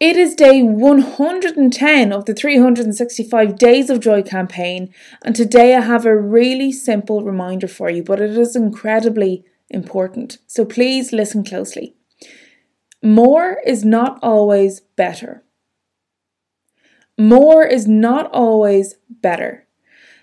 It is day 110 of the 365 Days of Joy campaign, and today I have a really simple reminder for you, but it is incredibly important. So please listen closely. More is not always better. More is not always better.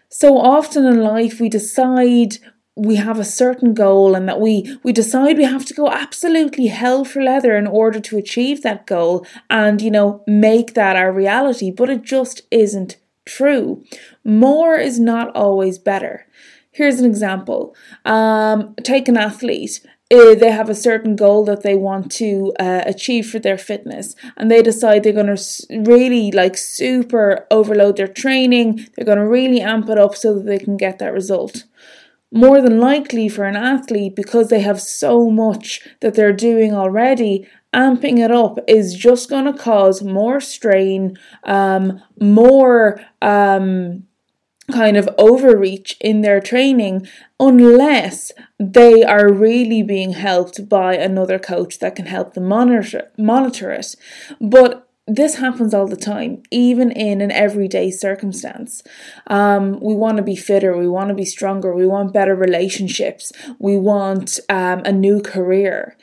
So often in life, we decide we have a certain goal and that we we decide we have to go absolutely hell for leather in order to achieve that goal and you know make that our reality. But it just isn't true. More is not always better. Here's an example. Um, take an athlete. Uh, they have a certain goal that they want to uh, achieve for their fitness and they decide they're going to really like super overload their training. They're going to really amp it up so that they can get that result more than likely for an athlete because they have so much that they're doing already amping it up is just going to cause more strain um, more um, kind of overreach in their training unless they are really being helped by another coach that can help them monitor monitor it. But this happens all the time, even in an everyday circumstance. Um, we want to be fitter, we want to be stronger, we want better relationships, we want um, a new career.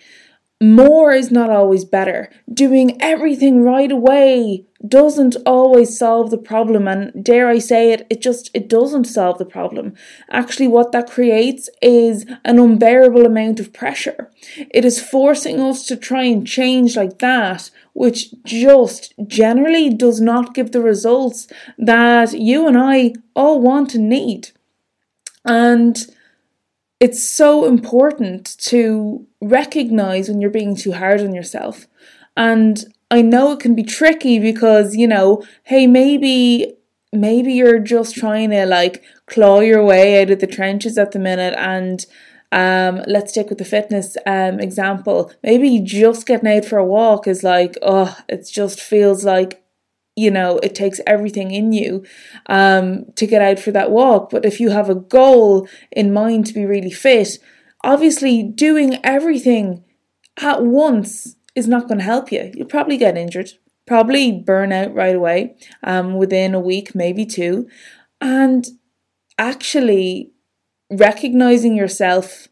More is not always better. Doing everything right away doesn't always solve the problem and dare I say it it just it doesn't solve the problem. Actually what that creates is an unbearable amount of pressure. It is forcing us to try and change like that which just generally does not give the results that you and I all want and need. And it's so important to recognize when you're being too hard on yourself. And I know it can be tricky because, you know, hey, maybe maybe you're just trying to like claw your way out of the trenches at the minute and um, let's stick with the fitness um, example. Maybe just getting out for a walk is like, oh, it just feels like, you know, it takes everything in you um, to get out for that walk. But if you have a goal in mind to be really fit, obviously doing everything at once is not going to help you. You'll probably get injured, probably burn out right away um, within a week, maybe two. And actually recognizing yourself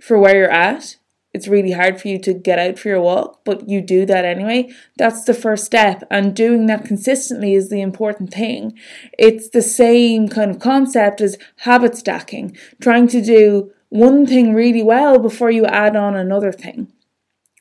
for where you're at. It's really hard for you to get out for your walk, but you do that anyway. That's the first step, and doing that consistently is the important thing. It's the same kind of concept as habit stacking, trying to do one thing really well before you add on another thing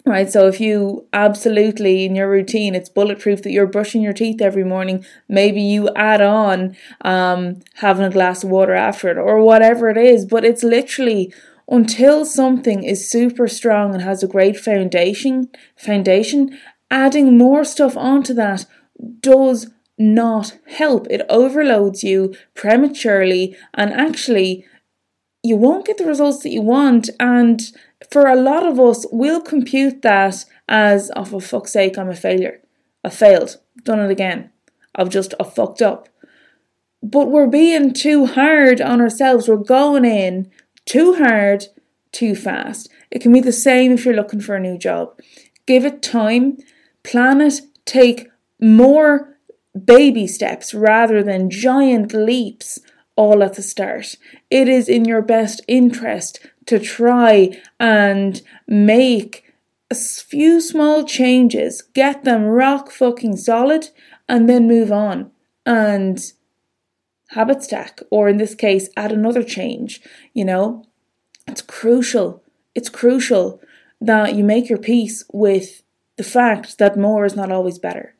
right? So if you absolutely in your routine, it's bulletproof that you're brushing your teeth every morning, maybe you add on um, having a glass of water after it or whatever it is, but it's literally until something is super strong and has a great foundation, foundation, adding more stuff onto that does not help. It overloads you prematurely and actually you won't get the results that you want and for a lot of us, we'll compute that as, oh, for fuck's sake, I'm a failure. I failed. Done it again. I've just, I fucked up. But we're being too hard on ourselves. We're going in too hard, too fast. It can be the same if you're looking for a new job. Give it time, plan it, take more baby steps rather than giant leaps all at the start. It is in your best interest to try and make a few small changes, get them rock fucking solid, and then move on and habit stack, or in this case, add another change. You know, it's crucial. It's crucial that you make your peace with the fact that more is not always better.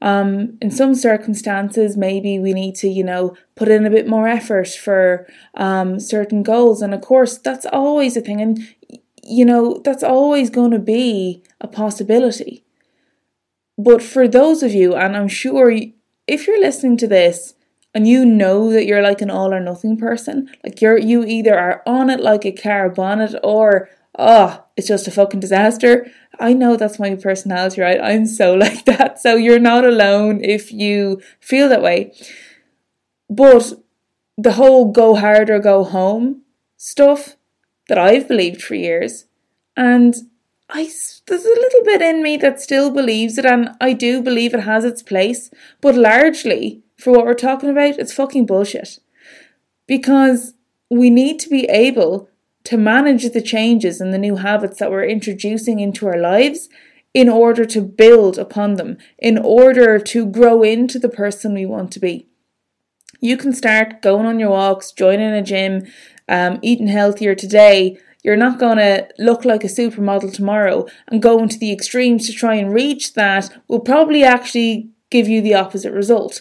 Um, in some circumstances, maybe we need to, you know, put in a bit more effort for um, certain goals. And of course, that's always a thing. And, you know, that's always going to be a possibility. But for those of you, and I'm sure if you're listening to this and you know that you're like an all or nothing person, like you're, you either are on it like a car bonnet or oh, it's just a fucking disaster. I know that's my personality, right? I'm so like that. So you're not alone if you feel that way. But the whole go hard or go home stuff that I've believed for years, and I there's a little bit in me that still believes it, and I do believe it has its place. But largely, for what we're talking about, it's fucking bullshit. Because we need to be able to manage the changes and the new habits that we're introducing into our lives in order to build upon them, in order to grow into the person we want to be. You can start going on your walks, joining a gym, um, eating healthier today. You're not going to look like a supermodel tomorrow and go into the extremes to try and reach that will probably actually give you the opposite result.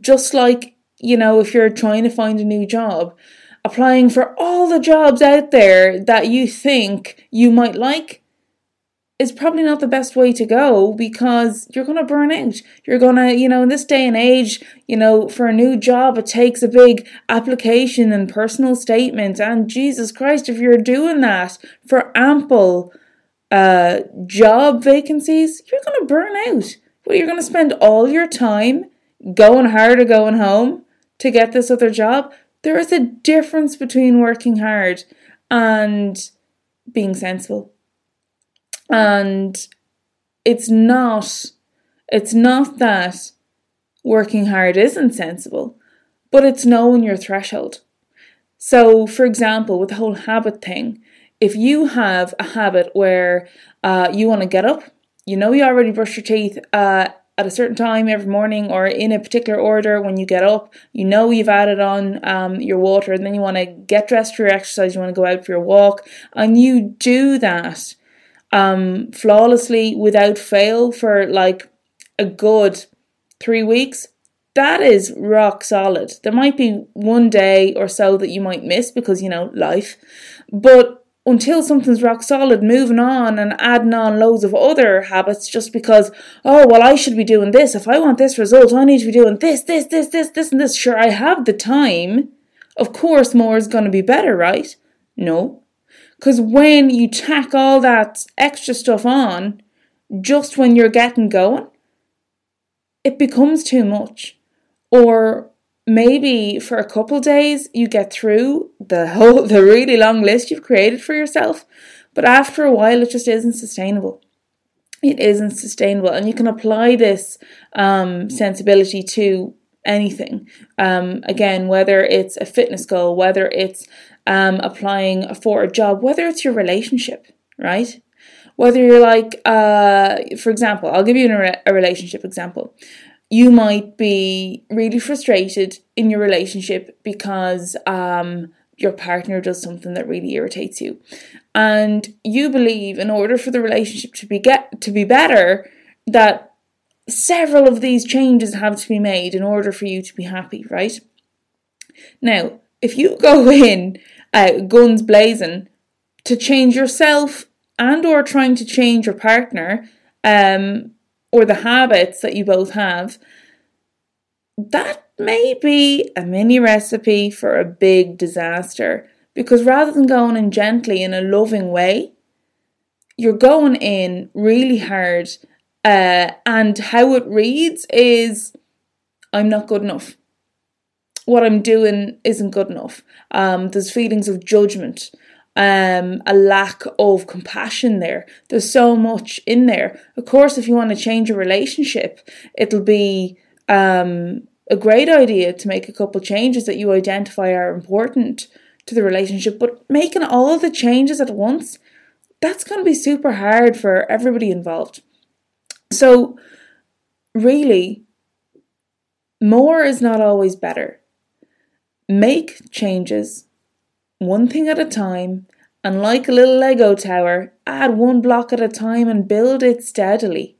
Just like, you know, if you're trying to find a new job, applying for all the jobs out there that you think you might like is probably not the best way to go because you're going to burn out. You're going to, you know, in this day and age, you know, for a new job, it takes a big application and personal statement. And Jesus Christ, if you're doing that for ample uh, job vacancies, you're going to burn out. Well, you're going to spend all your time going hard or going home to get this other job. There is a difference between working hard and being sensible and it's not it's not that working hard isn't sensible but it's knowing your threshold so for example with the whole habit thing if you have a habit where uh, you want to get up you know you already brush your teeth uh, at a certain time every morning or in a particular order when you get up. You know you've added on um, your water and then you want to get dressed for your exercise, you want to go out for your walk, and you do that um, flawlessly without fail for like a good three weeks, that is rock solid. There might be one day or so that you might miss because, you know, life. But until something's rock solid, moving on and adding on loads of other habits just because, oh, well, I should be doing this. If I want this result, I need to be doing this, this, this, this, this, and this. Sure, I have the time. Of course, more is going to be better, right? No. Because when you tack all that extra stuff on, just when you're getting going, it becomes too much. Or maybe for a couple days you get through the whole the really long list you've created for yourself, but after a while it just isn't sustainable. It isn't sustainable, and you can apply this um, sensibility to anything. Um, again, whether it's a fitness goal, whether it's um, applying for a job, whether it's your relationship, right? Whether you're like, uh, for example, I'll give you a, a relationship example. You might be really frustrated in your relationship because um, your partner does something that really irritates you, and you believe in order for the relationship to be get to be better that several of these changes have to be made in order for you to be happy, right? Now, if you go in uh, guns blazing to change yourself and or trying to change your partner um, or the habits that you both have, that may be a mini recipe for a big disaster. Because rather than going in gently in a loving way, you're going in really hard. Uh, and how it reads is, I'm not good enough what I'm doing isn't good enough. Um, there's feelings of judgment, um, a lack of compassion there. There's so much in there. Of course, if you want to change a relationship, it'll be um, a great idea to make a couple changes that you identify are important to the relationship. But making all the changes at once, that's going to be super hard for everybody involved. So, really, more is not always better. Make changes one thing at a time, and like a little Lego tower, add one block at a time and build it steadily.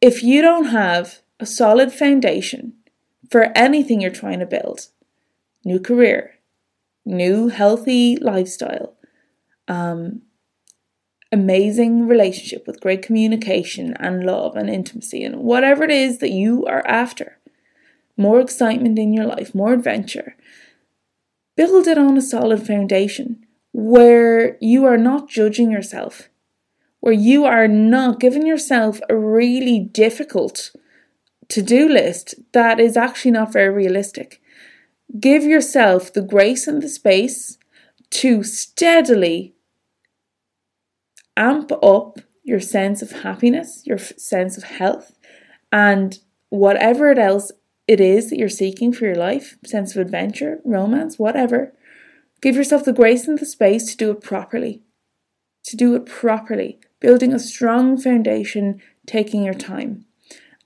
If you don't have a solid foundation for anything you're trying to build, new career, new healthy lifestyle, um, amazing relationship with great communication and love and intimacy and whatever it is that you are after, more excitement in your life, more adventure. Build it on a solid foundation where you are not judging yourself, where you are not giving yourself a really difficult to do list that is actually not very realistic. Give yourself the grace and the space to steadily amp up your sense of happiness, your sense of health, and whatever it else it is that you're seeking for your life sense of adventure, romance, whatever. Give yourself the grace and the space to do it properly. To do it properly, building a strong foundation, taking your time.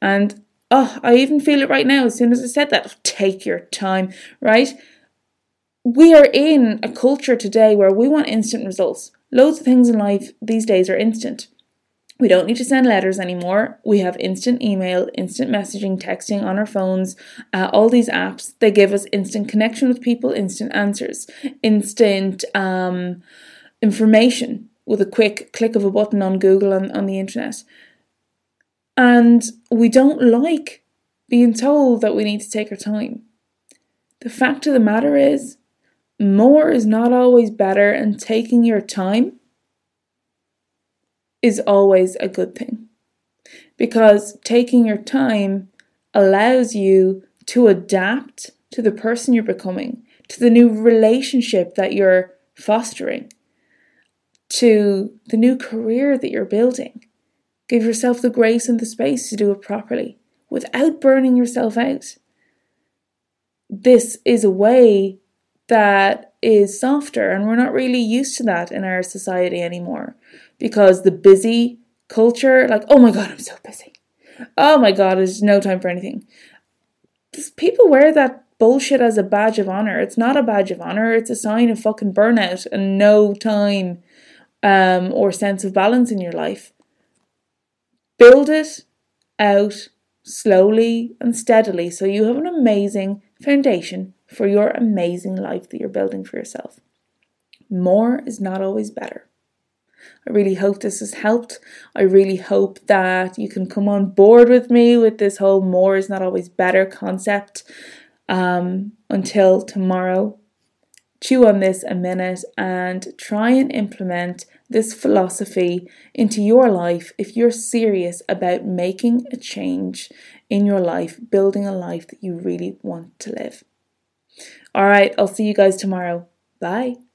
And oh, I even feel it right now as soon as I said that. Oh, take your time, right? We are in a culture today where we want instant results. Loads of things in life these days are instant. We don't need to send letters anymore. We have instant email, instant messaging, texting on our phones, uh, all these apps. They give us instant connection with people, instant answers, instant um, information with a quick click of a button on Google and on the internet. And we don't like being told that we need to take our time. The fact of the matter is, more is not always better, and taking your time is always a good thing. Because taking your time allows you to adapt to the person you're becoming, to the new relationship that you're fostering, to the new career that you're building. Give yourself the grace and the space to do it properly without burning yourself out. This is a way that is softer, and we're not really used to that in our society anymore because the busy culture, like, oh my god, I'm so busy. Oh my god, there's no time for anything. People wear that bullshit as a badge of honor. It's not a badge of honor, it's a sign of fucking burnout and no time um, or sense of balance in your life. Build it out slowly and steadily so you have an amazing foundation for your amazing life that you're building for yourself. More is not always better. I really hope this has helped. I really hope that you can come on board with me with this whole more is not always better concept. Um, until tomorrow, chew on this a minute and try and implement this philosophy into your life if you're serious about making a change in your life, building a life that you really want to live. All right, I'll see you guys tomorrow. Bye.